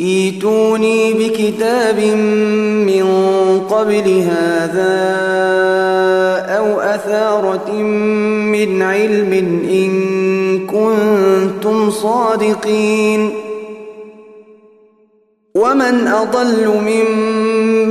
ايتوني بكتاب من قبل هذا أو أثارة من علم إن كنتم صادقين. ومن أضل ممن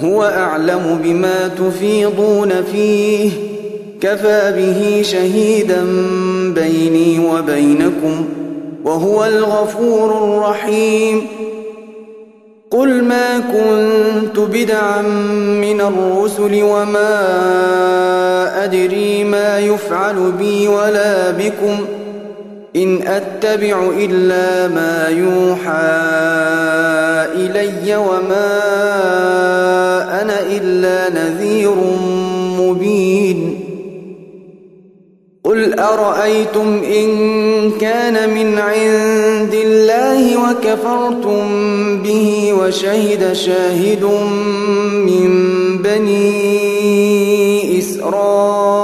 هو أعلم بما تفيضون فيه. كفى به شهيدا بيني وبينكم وهو الغفور الرحيم. قل ما كنت بدعا من الرسل وما أدري ما يفعل بي ولا بكم. إن أتبع إلا ما يوحى إلي وما أنا إلا نذير مبين. قل أرأيتم إن كان من عند الله وكفرتم به وشهد شاهد من بني إسرائيل.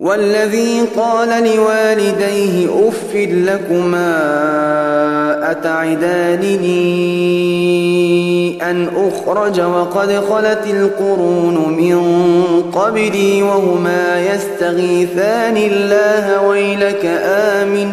والذي قال لوالديه أف لكما أتعدانني أن أخرج وقد خلت القرون من قبلي وهما يستغيثان الله ويلك آمن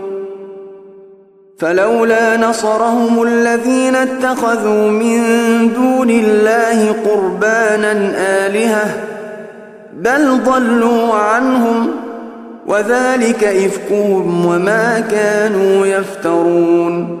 فلولا نصرهم الذين اتخذوا من دون الله قربانا آلهة بل ضلوا عنهم وذلك إفكهم وما كانوا يفترون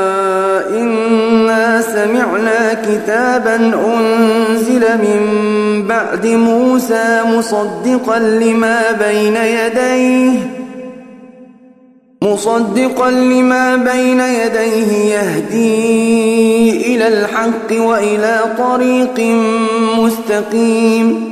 سمعنا كتابا أنزل من بعد موسى مصدقا لما بين يديه مصدقا لما بين يديه يهدي إلى الحق وإلى طريق مستقيم.